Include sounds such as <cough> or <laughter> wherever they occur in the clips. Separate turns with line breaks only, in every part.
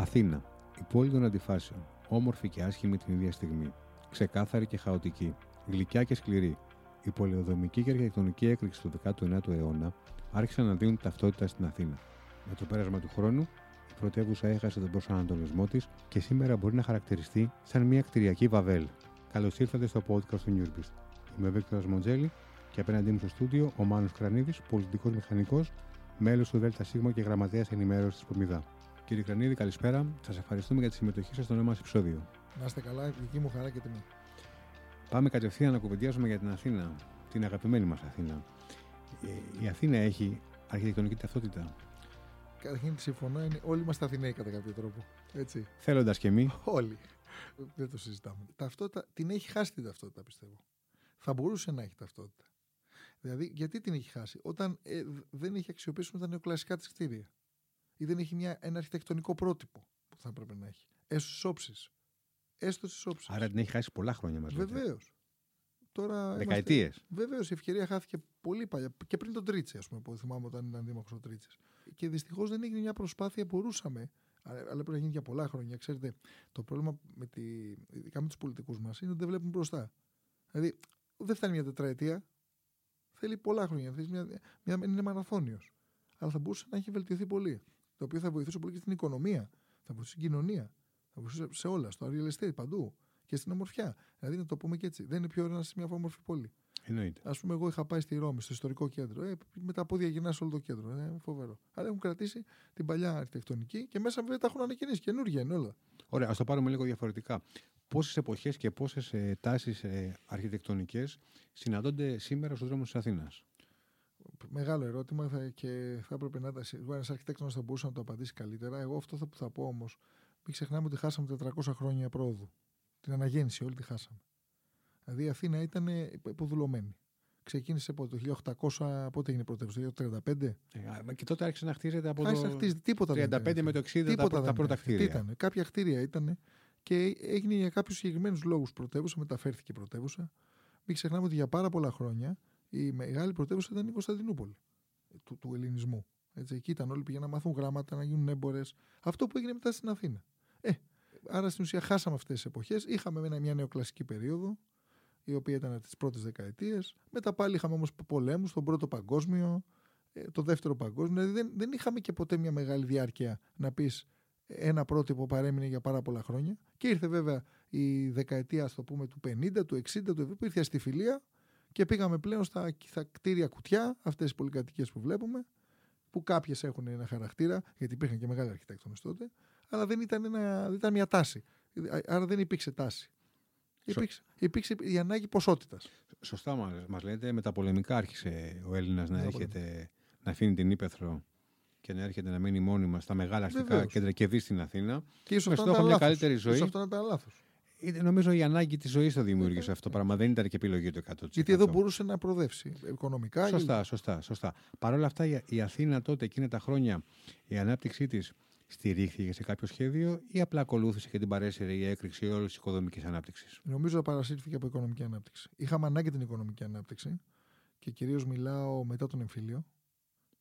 Αθήνα, η πόλη των αντιφάσεων, όμορφη και άσχημη την ίδια στιγμή, ξεκάθαρη και χαοτική, γλυκιά και σκληρή. Η πολεοδομική και αρχιτεκτονική έκρηξη του 19ου αιώνα άρχισαν να δίνουν ταυτότητα στην Αθήνα. Με το πέρασμα του χρόνου, η πρωτεύουσα έχασε τον προσανατολισμό της και σήμερα μπορεί να χαρακτηριστεί σαν μια κτηριακή βαβέλ. Καλώς ήρθατε στο podcast του Newsbeast. Είμαι ο Βίκτορας Μοντζέλη και απέναντί μου στο στούντιο ο Μάνος Κρανίδης, πολιτικός μηχανικός, μέλος του ΔΣ και γραμματέας ενημέρωσης της Πομιδά. Κύριε Κρανίδη, καλησπέρα. Σας ευχαριστούμε για τη συμμετοχή σας στο νέο μας επεισόδιο.
Να είστε καλά, δική μου χαρά και τιμή.
Πάμε κατευθείαν να κουβεντιάσουμε για την Αθήνα, την αγαπημένη μας Αθήνα. Ε, η Αθήνα έχει αρχιτεκτονική ταυτότητα.
Καταρχήν συμφωνώ, είναι, όλοι είμαστε Αθηναίοι κατά κάποιο τρόπο. Έτσι.
Θέλοντας και εμείς.
Όλοι. Δεν το συζητάμε. Ταυτότητα, την έχει χάσει την ταυτότητα, πιστεύω. Θα μπορούσε να έχει ταυτότητα. Δηλαδή, γιατί την έχει χάσει, όταν ε, δεν έχει αξιοποιήσει τα νεοκλασικά της κτίρια ή δεν έχει μια, ένα αρχιτεκτονικό πρότυπο που θα έπρεπε να έχει. Έστω στις όψεις. Έστω στις όψεις.
Άρα την έχει χάσει πολλά χρόνια μαζί.
Βεβαίως. Τώρα
Δεκαετίες.
Βεβαίως η ευκαιρία χάθηκε πολύ παλιά. Και πριν τον Τρίτσι, ας πούμε, που θυμάμαι όταν ήταν δήμαρχος ο Τρίτσι. Και δυστυχώς δεν έγινε μια προσπάθεια, μπορούσαμε. Αλλά πρέπει να γίνει για πολλά χρόνια. Ξέρετε, το πρόβλημα με τη, ειδικά με τους πολιτικούς μας είναι ότι δεν βλέπουν μπροστά. Δηλαδή, δεν φτάνει μια τετραετία. Θέλει πολλά χρόνια. Θέλεις μια, μια, είναι μαραθώνιος. Αλλά θα μπορούσε να έχει βελτιωθεί πολύ το οποίο θα βοηθούσε πολύ και στην οικονομία, θα βοηθούσε στην κοινωνία, θα βοηθούσε σε όλα, στο real estate, παντού και στην ομορφιά. Δηλαδή να το πούμε και έτσι. Δεν είναι πιο ωραίο να είσαι μια όμορφη πόλη.
Εννοείται.
Α πούμε, εγώ είχα πάει στη Ρώμη, στο ιστορικό κέντρο. Ε, με τα πόδια γυρνάς όλο το κέντρο. Ε, φοβερό. Αλλά έχουν κρατήσει την παλιά αρχιτεκτονική και μέσα βέβαια τα έχουν ανακοινήσει. Καινούργια είναι όλα.
Ωραία, ας το πάρουμε λίγο διαφορετικά. Πόσες εποχές και πόσες ε, τάσεις ε, αρχιτεκτονικές συναντώνται σήμερα στους δρόμους της Αθήνας;
Μεγάλο ερώτημα και θα έπρεπε να ήταν. Ένας αρχιτέκτονας θα μπορούσε να το απαντήσει καλύτερα. Εγώ αυτό που θα πω όμως, μην ξεχνάμε ότι χάσαμε 400 χρόνια πρόοδου. Την αναγέννηση όλη τη χάσαμε. Δηλαδή η Αθήνα ήταν υποδουλωμένη. Ξεκίνησε από το 1800, πότε έγινε πρωτεύουσα, το 1935.
Ε, και τότε άρχισε να χτίζεται από
το να χτίζεται, τίποτα
35 με το 60 τα, τα πρώτα κτίρια.
Ήταν, κάποια κτίρια ήταν και έγινε για κάποιους συγκεκριμένους λόγους πρωτεύουσα, μεταφέρθηκε πρωτεύουσα. Μην ξεχνάμε ότι για πάρα πολλά χρόνια η μεγάλη πρωτεύουσα ήταν η Κωνσταντινούπολη του, του ελληνισμού. Έτσι, εκεί ήταν όλοι πήγαιναν να μάθουν γράμματα, να γίνουν έμπορες. Αυτό που έγινε μετά στην Αθήνα. Ε, άρα στην ουσία χάσαμε αυτές τις εποχές. Είχαμε μια νεοκλασική περίοδο, η οποία ήταν τις πρώτες δεκαετίες. Μετά πάλι είχαμε όμως πολέμους, τον πρώτο παγκόσμιο, ε, το δεύτερο παγκόσμιο. Δηλαδή δεν, δεν είχαμε και ποτέ μια μεγάλη διάρκεια να πεις ένα πρότυπο παρέμεινε για πάρα πολλά χρόνια. Και ήρθε βέβαια η δεκαετία, ας το πούμε, του 50, του 60, του 70, ήρθε στη φιλία και πήγαμε πλέον στα, στα κτίρια κουτιά, αυτές τι πολυκατοικίες που βλέπουμε, που κάποιες έχουν ένα χαρακτήρα, γιατί υπήρχαν και μεγάλοι αρχιτέκτονες τότε, αλλά δεν ήταν, ένα, δεν ήταν μια τάση. Άρα δεν υπήρξε τάση. Υπήρξε, υπήρξε η ανάγκη ποσότητας.
Σωστά μας λέτε. Με τα πολεμικά άρχισε ο Έλληνας να, να αφήνει την ύπεθρο και να έρχεται να μείνει μόνιμα στα μεγάλα αστικά κέντρα και δει στην Αθήνα.
Και ίσως αυτό να μια καλύτερη
ζωή.
αυτό να ήταν λάθος
νομίζω η ανάγκη της ζωής το δημιούργησε αυτό το πράγμα. Δεν ήταν και επιλογή του 100%.
Γιατί εδώ μπορούσε να προοδεύσει οικονομικά.
Σωστά, σωστά, σωστά. Παρ' όλα αυτά η Αθήνα τότε εκείνα τα χρόνια η ανάπτυξή της στηρίχθηκε σε κάποιο σχέδιο ή απλά ακολούθησε και την παρέσυρε η έκρηξη όλης της οικοδομικής ανάπτυξης;
Νομίζω παρασύρθηκε από οικονομική ανάπτυξη. Είχαμε ανάγκη την οικονομική ανάπτυξη και κυρίως μιλάω μετά τον εμφύλιο.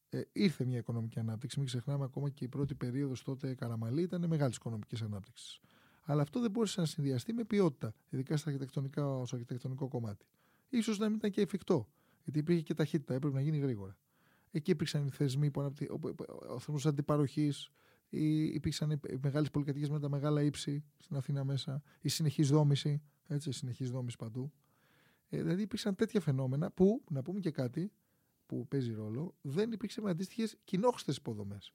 Ε, ήρθε μια οικονομική ανάπτυξη. Μην ξεχνάμε ακόμα και η πρώτη περίοδος τότε Καραμαλή ήταν μεγάλης οικονομικής ανάπτυξης. Αλλά αυτό δεν μπορούσε να συνδυαστεί με ποιότητα, ειδικά στα αρχιτεκτονικά, στο αρχιτεκτονικό κομμάτι. σω να μην ήταν και εφικτό, γιατί υπήρχε και ταχύτητα, έπρεπε να γίνει γρήγορα. Εκεί υπήρξαν οι θεσμοί, που αναπτύ... ο θεσμός αντιπαροχής, υπήρξαν οι μεγάλες πολυκατοικίες με τα μεγάλα ύψη στην Αθήνα μέσα, η συνεχή δόμηση, έτσι, συνεχή δόμηση παντού. Ε, δηλαδή υπήρξαν τέτοια φαινόμενα που, να πούμε και κάτι που παίζει ρόλο, δεν υπήρξε με αντίστοιχες κοινόχρηστες υποδομές.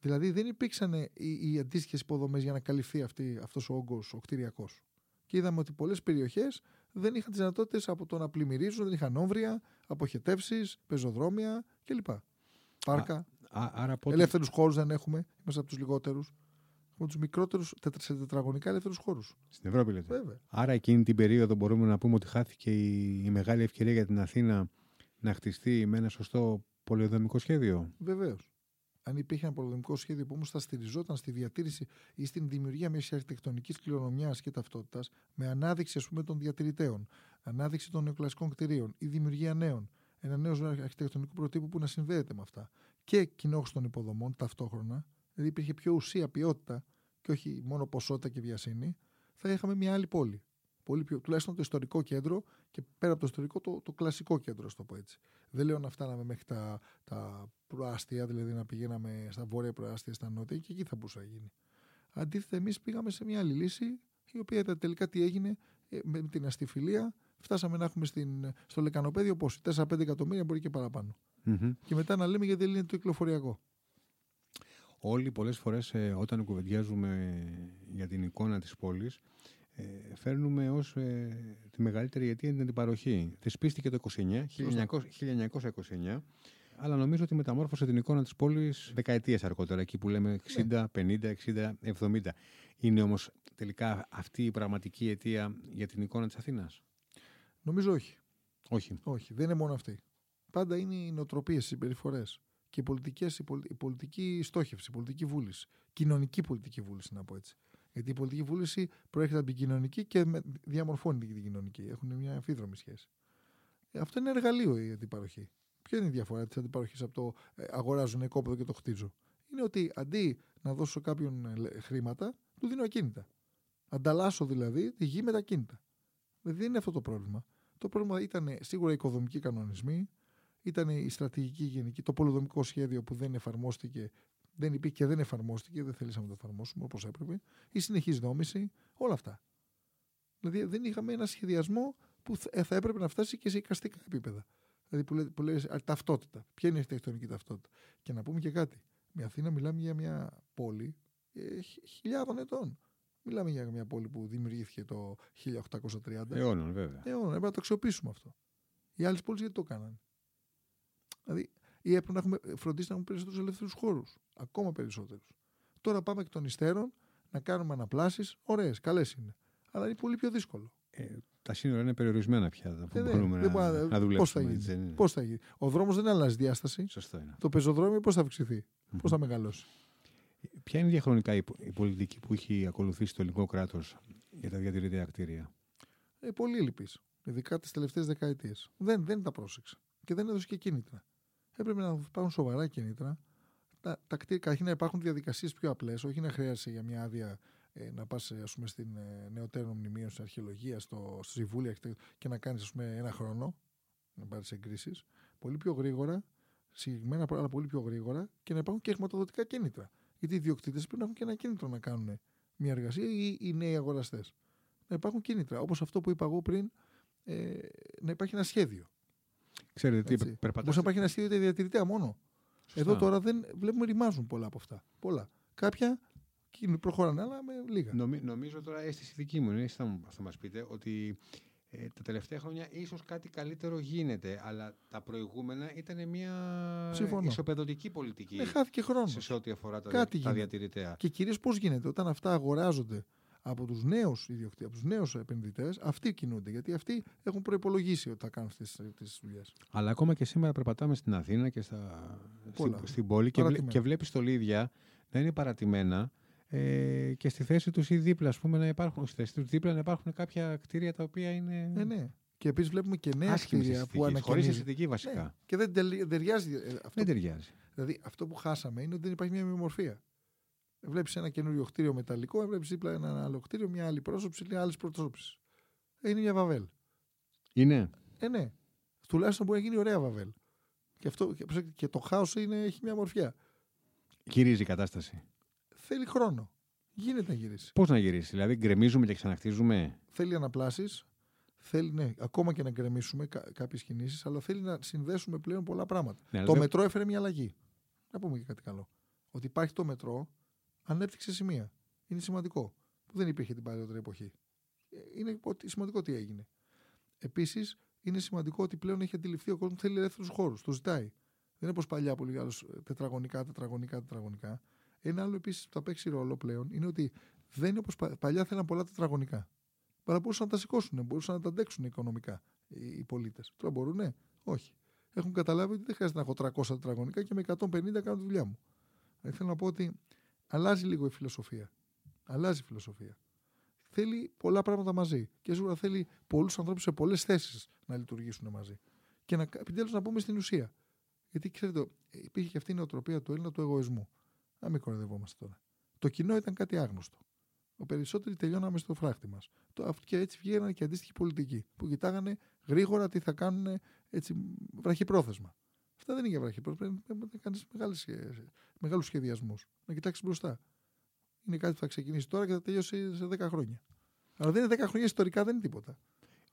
Δηλαδή δεν υπήρξαν οι, οι αντίστοιχες υποδομές για να καλυφθεί αυτός ο όγκος, ο κτηριακός. Και είδαμε ότι πολλές περιοχές δεν είχαν τις δυνατότητες από το να πλημμυρίζουν, δεν είχαν όμβρια, αποχετεύσεις, πεζοδρόμια κλπ. Πάρκα.
πότε...
Ελεύθερους χώρους δεν έχουμε. Είμαστε από τους λιγότερους. Έχουμε τους μικρότερους σε τετραγωνικά ελεύθερους χώρους.
Στην Ευρώπη λέτε.
Βέβαια.
Άρα εκείνη την περίοδο μπορούμε να πούμε ότι χάθηκε η, η μεγάλη ευκαιρία για την Αθήνα να χτιστεί με ένα σωστό πολυοδομικό σχέδιο;
Βεβαίως αν υπήρχε ένα πολεμικό σχέδιο που όμως θα στηριζόταν στη διατήρηση ή στην δημιουργία μιας αρχιτεκτονικής κληρονομιάς και ταυτότητας, με ανάδειξη ας πούμε, των διατηρητέων, ανάδειξη των νεοκλασικών κτηρίων ή δημιουργία νέων, ένα νέο αρχιτεκτονικό προτύπου που να συνδέεται με αυτά και κοινόχρηση των υποδομών ταυτόχρονα, δηλαδή υπήρχε πιο ουσία, ποιότητα και όχι μόνο ποσότητα και βιασύνη, θα είχαμε μια άλλη πόλη. Πολύ πιο, τουλάχιστον το ιστορικό κέντρο και πέρα από το ιστορικό το, το κλασικό κέντρο, ας το πω έτσι. Δεν λέω να φτάναμε μέχρι τα, τα προάστια, δηλαδή να πηγαίναμε στα βόρεια προάστια, στα νότια και εκεί θα μπορούσε να γίνει. Αντίθετα, εμείς πήγαμε σε μια άλλη λύση, η οποία τελικά τι έγινε ε, με την αστιφιλία. Φτάσαμε να έχουμε στην, στο λεκανοπέδιο πόσο, 4-5 εκατομμύρια μπορεί και παραπάνω. Mm-hmm. Και μετά να λέμε γιατί είναι το κυκλοφοριακό.
Όλοι πολλές φορές ε, όταν κουβεντιάζουμε για την εικόνα της πόλης ε, φέρνουμε ως ε, τη μεγαλύτερη αιτία την αντιπαροχή. Θεσπίστηκε το 29, 1929 αλλά νομίζω ότι μεταμόρφωσε την εικόνα της πόλης δεκαετίες αργότερα, εκεί που λέμε 60, 50, 60, 70. Είναι όμως τελικά αυτή η πραγματική αιτία για την εικόνα της Αθήνας;
Νομίζω όχι.
Όχι.
Όχι, δεν είναι μόνο αυτή. Πάντα είναι οι νοοτροπίες, οι συμπεριφορές και οι πολιτικές, η πολιτική στόχευση, η πολιτική βούληση. Κοινωνική πολιτική βούληση, να πω έτσι. Γιατί η πολιτική βούληση προέρχεται από την κοινωνική και διαμορφώνει την κοινωνική. Έχουν μια αμφίδρομη σχέση. Ε, αυτό είναι εργαλείο η αντιπαροχή. Ποια είναι η διαφορά της αντιπαροχής από το ε, αγοράζω ένα οικόπεδο και το χτίζω; Είναι ότι αντί να δώσω κάποιον ε, χρήματα, του δίνω ακίνητα. Ανταλλάσσω δηλαδή τη γη με τα ακίνητα. Δεν είναι αυτό το πρόβλημα. Το πρόβλημα ήταν σίγουρα οι οικοδομικοί κανονισμοί, ήταν η στρατηγική γενική, το πολυδομικό σχέδιο που δεν εφαρμόστηκε, δεν υπήρχε και δεν εφαρμόστηκε, δεν θέλησαμε να το εφαρμόσουμε όπως έπρεπε, η συνεχής δόμηση, όλα αυτά. Δηλαδή δεν είχαμε ένα σχεδιασμό που θα έπρεπε να φτάσει και σε οικαστικά επίπεδα. Δηλαδή που λέει, που λέει ταυτότητα. Ποια είναι η αρχιτεκτονική ταυτότητα; Και να πούμε και κάτι. Με Αθήνα μιλάμε για μια πόλη ε, χιλιάδων ετών. Μιλάμε για μια πόλη που δημιουργήθηκε το 1830.
Αιώνων, βέβαια.
Αιώνων, έπρεπε να το αξιοποιήσουμε αυτό. Οι άλλες πόλεις γιατί το κάνανε; Δηλαδή, ή έπρεπε να έχουμε φροντίσει να έχουμε περισσότερους ελεύθερους χώρους. Ακόμα περισσότερους. Τώρα πάμε εκ των υστέρων να κάνουμε αναπλάσεις. Ωραίες, καλές είναι. Αλλά είναι πολύ πιο δύσκολο.
Ε, τα σύνορα είναι περιορισμένα πια. Δεν ε, ναι, μπορούμε να, να, να δουλέψουμε. Πώς
θα γίνει. Πώς θα γίνει. Ο δρόμος δεν αλλάζει διάσταση.
Σωστό είναι.
Το πεζοδρόμιο πώς θα αυξηθεί, mm-hmm. πώ θα μεγαλώσει.
Ποια είναι διαχρονικά η, η πολιτική που έχει ακολουθήσει το ελληνικό κράτος για τα διατηρητικά κτίρια;
Ε, πολύ λυπής. Ειδικά τις τελευταίες δεκαετίες. Δεν, δεν τα πρόσεξε. Και δεν έδωσε και κίνητρα. Έπρεπε να υπάρχουν σοβαρά κίνητρα. Τα, τα κτίρια, καταρχήν να υπάρχουν διαδικασίες πιο απλές, όχι να χρειάζεσαι για μια άδεια ε, να πας στην ε, νεωτέρων μνημείων, στην αρχαιολογία, στο, στο Συμβούλιο και να κάνεις ένα χρόνο να πάρεις εγκρίσεις. Πολύ πιο γρήγορα, συγκεκριμένα αλλά πολύ πιο γρήγορα και να υπάρχουν και χρηματοδοτικά κίνητρα. Γιατί οι ιδιοκτήτες πρέπει να έχουν και ένα κίνητρο να κάνουν μια εργασία ή οι νέοι αγοραστές. Να υπάρχουν κίνητρα. Όπως αυτό που είπα εγώ πριν, ε, να υπάρχει ένα σχέδιο.
Ξέρετε τι,
περπατάτε. Μπορεί να υπάρχει ένα σχέδιο για διατηρητέα μόνο. Εδώ τώρα δεν βλέπουμε ρημάζουν πολλά από αυτά. Πολλά. Κάποια προχωράνε, αλλά με λίγα.
Νομι, νομίζω τώρα αίσθηση δική μου, θα, θα μας πείτε, ότι ε, τα τελευταία χρόνια ίσως κάτι καλύτερο γίνεται, αλλά τα προηγούμενα ήταν μια Συμφωνώ. ισοπεδωτική πολιτική.
Ναι, χάθηκε χρόνος.
Σε ό,τι αφορά τα, τα διατηρητέα.
Και κυρίως πώς γίνεται όταν αυτά αγοράζονται από τους νέους ιδιοκτήτε, από τους νέους επενδυτές, αυτοί κινούνται. Γιατί αυτοί έχουν προπολογίσει ότι θα κάνουν αυτές τις δουλειές.
Αλλά ακόμα και σήμερα περπατάμε στην Αθήνα και στα, στην, στην, πόλη και, βλέ, και βλέπεις στολίδια να είναι παρατημένα ε, και στη θέση τους ή δίπλα, ας πούμε, να υπάρχουν, στη θέση τους δίπλα να υπάρχουν κάποια κτίρια τα οποία είναι.
Ναι, ναι. Και επίσης βλέπουμε και νέα κτίρια που ανακοινώνουν.
Χωρί αισθητική βασικά. Ναι.
Και δεν ταιριάζει. Ε, αυτό,
δεν ταιριάζει.
Δηλαδή αυτό που χάσαμε είναι ότι δεν υπάρχει μια μορφία. Βλέπεις ένα καινούριο κτίριο μεταλλικό, βλέπεις δίπλα ένα άλλο κτίριο, μια άλλη πρόσωψη, μια άλλη προσώψη. Είναι μια βαβέλ.
Είναι.
Ε, ναι. Τουλάχιστον μπορεί να γίνει ωραία βαβέλ. Και, αυτό, και το χάος έχει μια μορφιά.
Γυρίζει η κατάσταση.
Θέλει χρόνο. Γίνεται να γυρίσει.
Πώς να γυρίσει, δηλαδή γκρεμίζουμε και ξαναχτίζουμε;
Θέλει αναπλάσεις. Θέλει, ναι, ακόμα και να γκρεμίσουμε κά, κάποιες κινήσεις, αλλά θέλει να συνδέσουμε πλέον πολλά πράγματα. Ναι, το μετρό έφερε μια αλλαγή. Να πούμε και κάτι καλό. Ότι υπάρχει το μετρό ανέπτυξε σημεία. Είναι σημαντικό. Που δεν υπήρχε την παλαιότερη εποχή. Είναι σημαντικό τι έγινε. Επίσης, είναι σημαντικό ότι πλέον έχει αντιληφθεί ο κόσμος θέλει ελεύθερους χώρους. Το ζητάει. Δεν είναι όπως παλιά που λέγανε τετραγωνικά, τετραγωνικά, τετραγωνικά. Ένα άλλο επίσης που θα παίξει ρόλο πλέον είναι ότι δεν είναι όπως παλιά θέλαν πολλά τετραγωνικά. Αλλά μπορούσαν να τα σηκώσουν, μπορούσαν να τα αντέξουν οικονομικά οι πολίτες. Τώρα μπορούν, όχι. Έχουν καταλάβει ότι δεν χρειάζεται να έχω 300 τετραγωνικά και με 150 κάνω τη δουλειά μου. Ε, θέλω να πω ότι αλλάζει λίγο η φιλοσοφία. Αλλάζει η φιλοσοφία. Θέλει πολλά πράγματα μαζί. Και σίγουρα θέλει πολλούς ανθρώπους σε πολλές θέσεις να λειτουργήσουν μαζί. Και να, επιτέλους να πούμε στην ουσία. Γιατί ξέρετε, υπήρχε και αυτή η νοοτροπία του Έλληνα του εγωισμού. Να μην κοροϊδευόμαστε τώρα. Το κοινό ήταν κάτι άγνωστο. Ο περισσότεροι τελειώναμε στο φράχτη μας. Και έτσι βγαίνανε και αντίστοιχοι πολιτικοί που κοιτάγανε γρήγορα τι θα κάνουν έτσι, βραχυπρόθεσμα. Αυτά δεν είναι για βραχυπρόθεσμα. Πρέπει να κάνεις μεγάλους σχεδιασμούς. Να κοιτάξεις μπροστά. Είναι κάτι που θα ξεκινήσει τώρα και θα τελειώσει σε 10 χρόνια. Αλλά δεν είναι 10 χρόνια ιστορικά, δεν είναι τίποτα.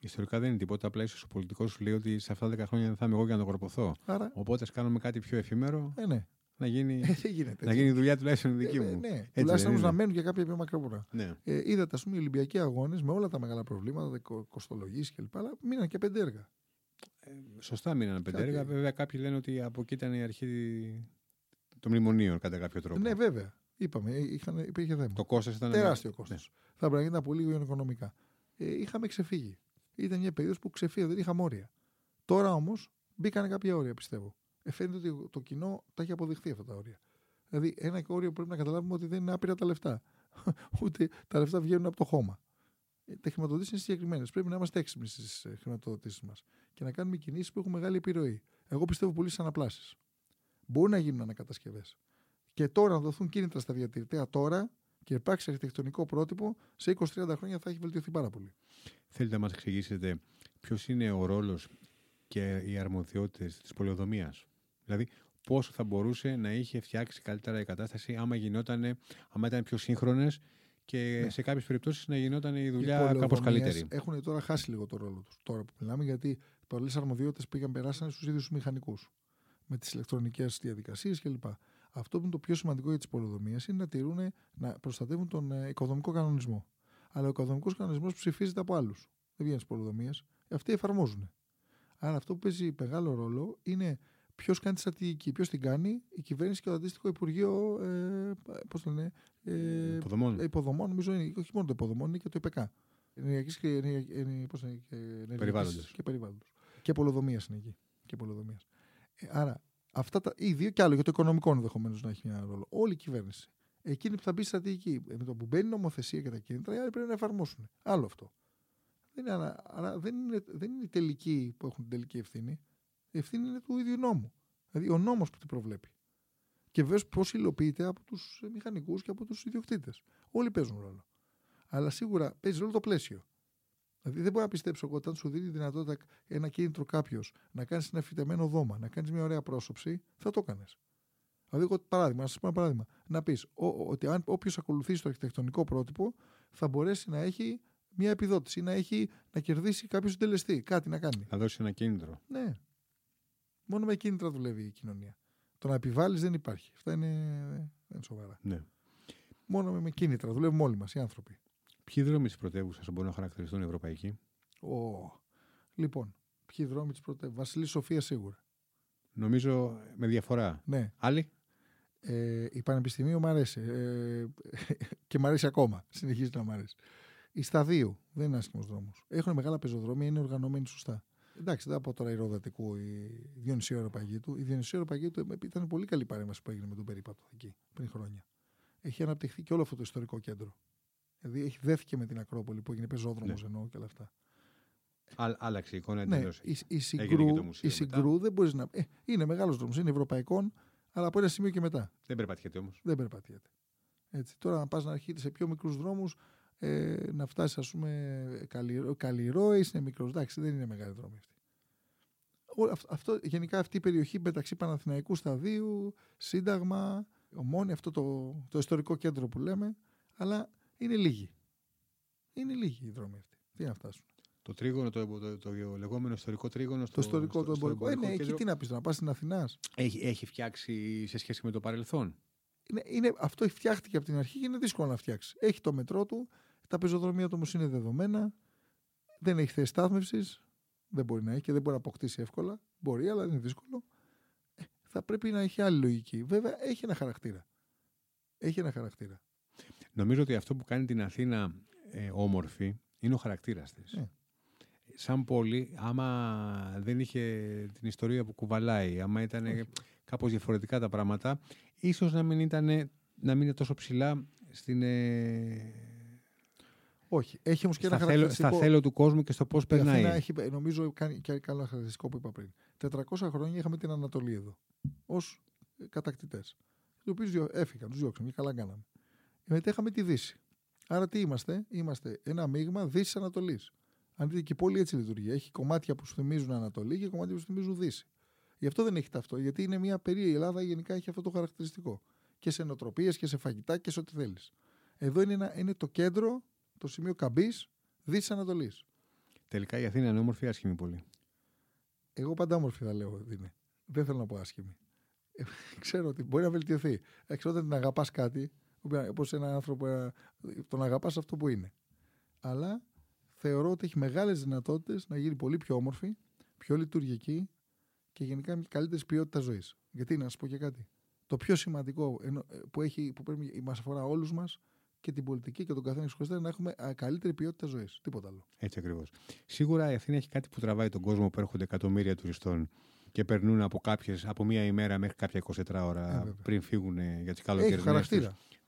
Ιστορικά δεν είναι τίποτα. Απλά ίσως ο πολιτικός σου λέει ότι σε αυτά τα 10 χρόνια δεν θα είμαι εγώ για να το κορποθώ.
Άρα...
Οπότε ας κάνουμε κάτι πιο εφήμερο.
Ε, ναι.
Να γίνει, <laughs>
ε, γίνεται,
να γίνει η δουλειά τουλάχιστον δική
ε,
μου.
ναι, ναι. τουλάχιστον όμως να μένουν για κάποια πιο μακρόπνοα.
Ναι.
Ε, είδατε, ας πούμε, οι Ολυμπιακοί αγώνες με όλα τα μεγάλα προβλήματα, κοστολογήσει κλπ. Αλλά μείναν και πέντε έργα.
Ε, σωστά μείναν πέντε έργα. Βέβαια, κάποιοι λένε ότι από εκεί ήταν η αρχή των μνημονίων κατά κάποιο τρόπο.
Ναι, βέβαια. Είπαμε, είχαν, υπήρχε θέμα.
Το κόστος ήταν.
Τεράστιο κόστος. Ναι. Θα πρέπει να γίνει από λίγο οικονομικά. Ε, είχαμε ξεφύγει. Ήταν μια περίοδος που ξεφύγει, δεν είχαμε όρια. Τώρα όμως μπήκαν κάποια όρια, πιστεύω. Ε, φαίνεται ότι το κοινό τα έχει αποδειχθεί αυτά τα όρια. Δηλαδή, ένα όριο πρέπει να καταλάβουμε ότι δεν είναι άπειρα τα λεφτά. <laughs> Ούτε τα λεφτά βγαίνουν από το χώμα. Ε, τα χρηματοδοτήσεις είναι συγκεκριμένες. Πρέπει να είμαστε έξυπνοι στις ε, χρηματοδοτήσεις μας και να κάνουμε κινήσεις που έχουν μεγάλη επιρροή. Εγώ πιστεύω πολύ στις αναπλάσεις. Μπορεί να γίνουν ανακατασκευές. Και τώρα να δοθούν κίνητρα στα διατηρητέα τώρα και υπάρξει αρχιτεκτονικό πρότυπο, σε 20-30 χρόνια θα έχει βελτιωθεί πάρα πολύ.
Θέλετε να μας εξηγήσετε ποιος είναι ο ρόλος και οι αρμοδιότητες της πολεοδομίας; Δηλαδή, πόσο θα μπορούσε να είχε φτιάξει καλύτερα η κατάσταση άμα, γινόταν, άμα ήταν πιο σύγχρονες και ναι. σε κάποιες περιπτώσεις να γινόταν η δουλειά κάπως καλύτερη.
Έχουν τώρα χάσει λίγο το ρόλο τους. Τώρα που μιλάμε, γιατί πολλές αρμοδιότητες πήγαν περάσανε στους ίδιους μηχανικούς. Με τις ηλεκτρονικές διαδικασίες κλπ. Αυτό που είναι το πιο σημαντικό για τις πολεοδομίες είναι να τηρούν, να προστατεύουν τον ε, οικοδομικό κανονισμό. Αλλά ο οικοδομικός κανονισμός ψηφίζεται από άλλους. Δεν βγαίνει στις πολεοδομίες. Αυτοί εφαρμόζουν. Άρα αυτό που παίζει μεγάλο ρόλο είναι ποιος κάνει τη στρατηγική, ποιος την κάνει, η κυβέρνηση και το αντίστοιχο Υπουργείο ε, πώς το λένε,
ε, υποδομών.
υποδομών. Νομίζω είναι, όχι μόνο το υποδομών, είναι και το ΙΠΚ. Ενεργειακής και, και, περιβάλλοντος. και περιβάλλοντος. Και πολεοδομία είναι εκεί. Και Ε, άρα αυτά τα, ή δύο και άλλο για το οικονομικό ενδεχομένως να έχει ένα ρόλο. Όλη η κυβέρνηση. Εκείνη που θα μπει στρατηγική. Με το που μπαίνει νομοθεσία και τα κίνητρα, οι άλλοι πρέπει να εφαρμόσουν. Άλλο αυτό. Δεν είναι, άρα δεν είναι, δεν είναι οι τελικοί που έχουν την τελική ευθύνη. Η ευθύνη είναι του ίδιου νόμου. Δηλαδή ο νόμος που την προβλέπει. Και βέβαια πώς υλοποιείται από τους μηχανικούς και από τους ιδιοκτήτες. Όλοι παίζουν ρόλο. Αλλά σίγουρα παίζει ρόλο το πλαίσιο. Δηλαδή δεν μπορώ να πιστέψω εγώ όταν σου δίνει δυνατότητα ένα κίνητρο κάποιος να κάνεις ένα φυτεμένο δώμα, να κάνεις μια ωραία πρόσωψη, θα το έκανες. Δηλαδή, εγώ παράδειγμα, να σας πω ένα παράδειγμα. Να πεις ότι αν όποιος ακολουθήσει το αρχιτεκτονικό πρότυπο θα μπορέσει να έχει μια επιδότηση ή να, έχει, να κερδίσει κάποιος συντελεστή, κάτι να κάνει.
Να δώσει ένα κίνητρο.
Ναι. Μόνο με κίνητρα δουλεύει η κοινωνία. Το να επιβάλλεις δεν υπάρχει. Αυτά είναι, είναι σοβαρά.
Ναι.
Μόνο με κίνητρα δουλεύουμε όλοι μας οι άνθρωποι.
Ποιοι δρόμοι της πρωτεύουσας μπορούν να χαρακτηριστούν ευρωπαϊκοί;
Oh. Λοιπόν, ποιοι δρόμοι της πρωτεύουσα. Βασιλής Σοφίας σίγουρα.
Νομίζω με διαφορά.
Ναι.
Άλλοι;
Ε, η Πανεπιστημίου μου αρέσει. Ε, <laughs> και μου αρέσει ακόμα. Συνεχίζει να μου αρέσει. Η Σταδίου δεν είναι άσχημος δρόμος. Έχουν μεγάλα πεζοδρόμια, είναι οργανωμένοι σωστά. Εντάξει, δεν θα πω τώρα η Ροδατικού, η Διονυσίου Αεροπαγίτου. Η Διονυσίου Αεροπαγίτου ήταν πολύ καλή παρέμβαση που έγινε με τον περίπατο εκεί πριν χρόνια. Έχει αναπτυχθεί και όλο αυτό το ιστορικό κέντρο. Δηλαδή έχει δέθηκε με την Ακρόπολη που έγινε πεζόδρομος ναι. εννοώ και όλα αυτά.
άλλαξε η εικόνα
ναι, η, η, συγκρού, η συγκρού δεν μπορείς να. Ε, είναι μεγάλος δρόμος, είναι ευρωπαϊκό, αλλά από ένα σημείο και μετά.
Δεν περπατιέται όμως.
Δεν περπατιέται. Έτσι. Τώρα, να πας να αρχίσεις σε πιο μικρούς δρόμους, ε, να φτάσει, ας πούμε, καλλιρό, ή είναι μικρός. Εντάξει, δεν είναι μεγάλη δρόμη αυτή. Αυτό, γενικά αυτή η περιοχή μεταξύ Παναθηναϊκού Σταδίου, Σύνταγμα, Ομόνη, αυτό το, το ιστορικό κέντρο που λέμε, αλλά είναι λίγοι. Είναι λίγοι οι δρόμοι αυτοί. Τι να φτάσουν.
Το τρίγωνο, το, το, το, λεγόμενο ιστορικό τρίγωνο.
Το ιστορικό, το εμπορικό. Ε, ναι, εκεί τι να πεις, να πας στην Αθηνάς.
Έχει, έχει φτιάξει σε σχέση με το παρελθόν.
Είναι, είναι, αυτό φτιάχτηκε από την αρχή και είναι δύσκολο να φτιάξει. Έχει το μετρό του, τα πεζοδρομία του όμως είναι δεδομένα, δεν έχει θέση στάθμευσης, δεν μπορεί να έχει και δεν μπορεί να αποκτήσει εύκολα. Μπορεί, αλλά είναι δύσκολο. Ε, θα πρέπει να έχει άλλη λογική. Βέβαια, έχει ένα χαρακτήρα. Έχει ένα χαρακτήρα.
Νομίζω ότι αυτό που κάνει την Αθήνα ε, όμορφη είναι ο χαρακτήρας της. Ναι. Σαν πόλη, άμα δεν είχε την ιστορία που κουβαλάει, άμα ήταν κάπως διαφορετικά τα πράγματα, ίσως να μην ήταν να μην είναι τόσο ψηλά στην, ε,
όχι. Έχει όμως και
ένα
χαρακτηριστικό.
Στα θέλω του κόσμου και στο πώς περνάει.
Έχει, νομίζω κάνει και ένα χαρακτηριστικό που είπα πριν. 400 χρόνια είχαμε την Ανατολή εδώ. Ω κατακτητές. του οποίου έφυγαν, τους διώξαμε και καλά κάναμε. Μετά είχαμε τη Δύση. Άρα τι είμαστε, είμαστε ένα μείγμα Δύση-Ανατολή. Αν δείτε και η πόλη έτσι λειτουργεί. Έχει κομμάτια που σου θυμίζουν Ανατολή και κομμάτια που σου θυμίζουν Δύση. Γι' αυτό δεν έχει αυτό, γιατί είναι μια περίεργη. Η Ελλάδα γενικά έχει αυτό το χαρακτηριστικό. Και σε νοοτροπίες και σε φαγητά και σε ό,τι θέλεις. Εδώ είναι, ένα, είναι το κέντρο, το σημείο καμπής Δύση-Ανατολή.
Τελικά η Αθήνα είναι όμορφη ή άσχημη πολύ;
Εγώ πάντα όμορφη θα λέω ότι είναι. Δεν θέλω να πω άσχημη. Ε, <laughs> ξέρω ότι μπορεί να βελτιωθεί. Ξέρω όταν την αγαπάς κάτι, όπως ένα άνθρωπο, ε, τον αγαπάς αυτό που είναι. Αλλά θεωρώ ότι έχει μεγάλες δυνατότητες να γίνει πολύ πιο όμορφη, πιο λειτουργική και γενικά με καλύτερης ποιότητας ζωής. Γιατί να σας πω και κάτι. Το πιο σημαντικό ε, που, έχει, που πρέπει, μας αφορά όλους μας και την πολιτική και τον καθένα χωριστά να έχουμε καλύτερη ποιότητα ζωής. Τίποτα άλλο.
Έτσι ακριβώς. Σίγουρα η Αθήνα έχει κάτι που τραβάει τον κόσμο που έρχονται εκατομμύρια τουριστών και περνούν από, κάποιες, από μία ημέρα μέχρι κάποια 24 ώρα ε, πριν φύγουν για τις καλοκαιρινές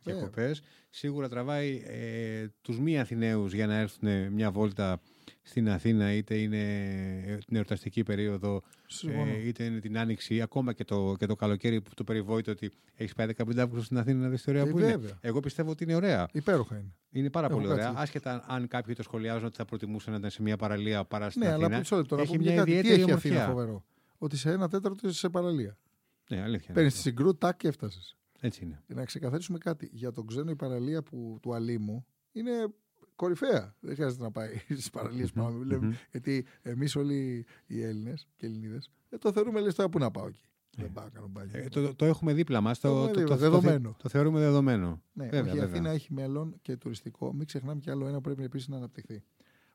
διακοπές. Σίγουρα τραβάει ε, τους μη Αθηναίους για να έρθουν μια βόλτα στην Αθήνα, είτε είναι ε, την εορταστική περίοδο, ε, είτε είναι την άνοιξη, ακόμα και το, και το καλοκαίρι που το περιβόητο ότι έχεις πάει 15 Αύγουστο στην Αθήνα να δεις τη ωραία ε, που είναι. Εγώ πιστεύω ότι είναι ωραία.
Υπέροχα είναι.
Είναι πάρα πολύ ωραία. Άσχετα αν κάποιοι το σχολιάζουν ότι θα προτιμούσαν να ήταν σε μια παραλία παρά στην
ναι,
Αθήνα.
Ναι, αλλά τώρα έχει μια ιδιαίτερη Τι έχει Αθήνα φοβερό; Ότι σε ένα τέταρτο είσαι σε παραλία.
Ναι, αλήθεια.
Παίρνεις τη συγκρού, τάκ και έφτασες.
Έτσι είναι.
Για να ξεκαθαρίσουμε κάτι. Για τον ξένο η παραλία που, του Αλήμου είναι κορυφαία. Δεν χρειάζεται να πάει <laughs> στις παραλίες που πάμε. Γιατί εμείς όλοι οι Έλληνες και Ελληνίδες ε, το θεωρούμε λες τώρα πού να πάω εκεί.
Δεν πάω να κάνω ε, το, το έχουμε δίπλα μας. Το, το, το, δεδομένο. το, θεωρούμε δεδομένο.
Ναι, βέβαια, η Αθήνα έχει μέλλον και τουριστικό. Μην ξεχνάμε κι άλλο ένα που πρέπει επίσης να αναπτυχθεί.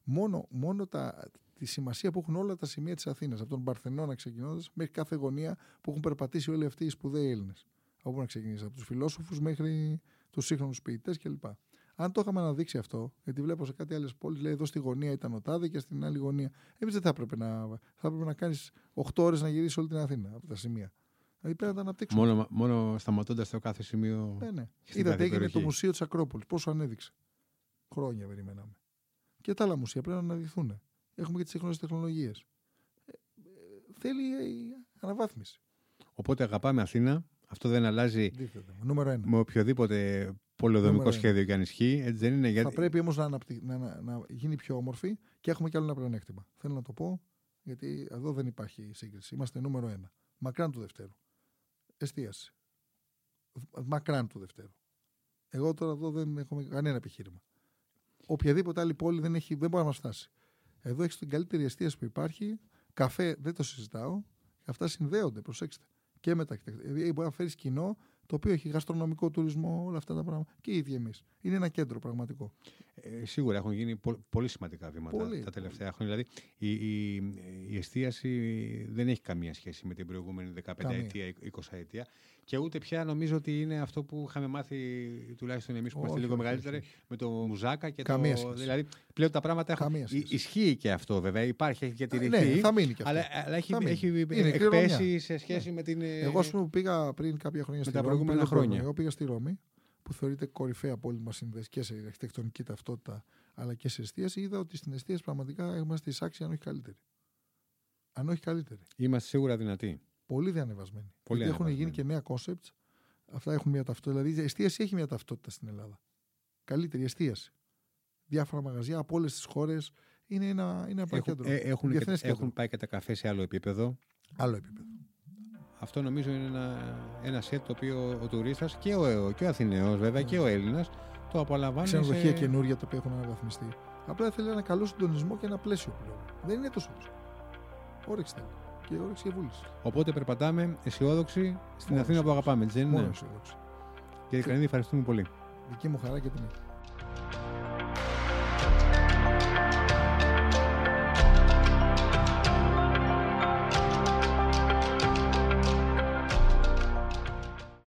Μόνο, μόνο τα, τη σημασία που έχουν όλα τα σημεία της Αθήνας, από τον Παρθενώνα ξεκινώντας μέχρι κάθε γωνία που έχουν περπατήσει όλοι αυτοί οι σπουδαίοι Έλληνες. Από πού να ξεκινήσεις, από τους φιλόσοφους μέχρι τους σύγχρονους ποιητές κλπ. Αν το είχαμε αναδείξει αυτό, γιατί βλέπω σε κάτι άλλες πόλεις, λέει εδώ στη γωνία ήταν ο Τάδε και στην άλλη γωνία. Εμείς δεν θα έπρεπε να, θα έπρεπε να κάνεις 8 ώρες να γυρίσεις όλη την Αθήνα από τα σημεία. Δηλαδή πρέπει να τα αναπτύξουμε.
Μόνο, μόνο σταματώντας το κάθε σημείο.
Ναι, ναι. Είδατε, έγινε το Μουσείο της Ακρόπολης. Πόσο ανέδειξε. Χρόνια περιμέναμε. Και τα άλλα μουσεία πρέπει να αναδειχθούν. Έχουμε και τις σύγχρονε τεχνολογίες. Ε, ε, θέλει αναβάθμιση.
Οπότε αγαπάμε Αθήνα. Αυτό δεν αλλάζει
Νούμερο
με οποιοδήποτε πολεοδομικό σχέδιο και αν ισχύει. Έτσι δεν είναι,
γιατί... Θα πρέπει όμως να, να, να, να, γίνει πιο όμορφη και έχουμε κι άλλο ένα πλεονέκτημα. Θέλω να το πω, γιατί εδώ δεν υπάρχει σύγκριση. Είμαστε νούμερο ένα. Μακράν του Δευτέρου. Εστίαση. Μακράν του Δευτέρου. Εγώ τώρα εδώ δεν έχω κανένα επιχείρημα. Οποιαδήποτε άλλη πόλη δεν, έχει, δεν μπορεί να μας φτάσει. Εδώ έχεις την καλύτερη εστίαση που υπάρχει. Καφέ δεν το συζητάω. Αυτά συνδέονται, προσέξτε. Και με τα Δηλαδή μπορεί να φέρεις κοινό το οποίο έχει γαστρονομικό τουρισμό, όλα αυτά τα πράγματα. Και οι ίδιοι εμείς. Είναι ένα κέντρο πραγματικό.
Ε, σίγουρα έχουν γίνει πολύ σημαντικά βήματα πολύ, τα τελευταία χρόνια. Δηλαδή η, η, η, εστίαση δεν έχει καμία σχέση με την προηγούμενη 15 ετία, 20 ετία. Και ούτε πια νομίζω ότι είναι αυτό που είχαμε μάθει τουλάχιστον εμείς που είμαστε λίγο μεγαλύτεροι με το Μουζάκα και
Καμία
το.
Σχέση.
Δηλαδή πλέον τα πράγματα έχουν. Ισχύει και αυτό βέβαια. Υπάρχει, έχει διατηρηθεί.
Ναι, θα μείνει και αυτό.
Αλλά, αλλά έχει, έχει εκπέσει σε σχέση ναι. με την.
Εγώ, ας πούμε, πήγα πριν κάποια χρόνια
στη Ρώμη. χρόνια.
Εγώ πήγα στη Ρώμη που θεωρείται κορυφαία πόλη μας συνδέσεις και σε αρχιτεκτονική ταυτότητα αλλά και σε εστίαση. Είδα ότι στην εστίαση πραγματικά είμαστε εισάξει αν όχι καλύτεροι. Αν όχι καλύτεροι.
Είμαστε σίγουρα δυνατοί
πολύ διανεβασμένοι. Πολύ Γιατί έχουν γίνει και νέα concepts. Αυτά έχουν μια ταυτότητα. Δηλαδή η εστίαση έχει μια ταυτότητα στην Ελλάδα. Καλύτερη εστίαση. Διάφορα μαγαζιά από όλες τις χώρες. Είναι ένα, είναι ένα
έχουν, ε, έχουν, και, έχουν πάει και τα καφέ σε άλλο επίπεδο.
Άλλο επίπεδο.
Αυτό νομίζω είναι ένα, ένα σετ το οποίο ο τουρίστας και ο, και ο Αθηναίος βέβαια yeah. και ο Έλληνας το απολαμβάνει.
Ξενοδοχεία σε... καινούργια τα οποία έχουν αναβαθμιστεί. Απλά θέλει ένα καλό συντονισμό και ένα πλαίσιο πλέον. Δεν είναι τόσο δύσκολο. Όρεξη θέλει και όρεξη και βούληση.
Οπότε περπατάμε αισιόδοξοι στην Αθήνα που αγαπάμε, δεν είναι;
Μόνος αισιόδοξοι.
Κύριε Κανίδη, ευχαριστούμε πολύ.
Δική μου χαρά και τιμή.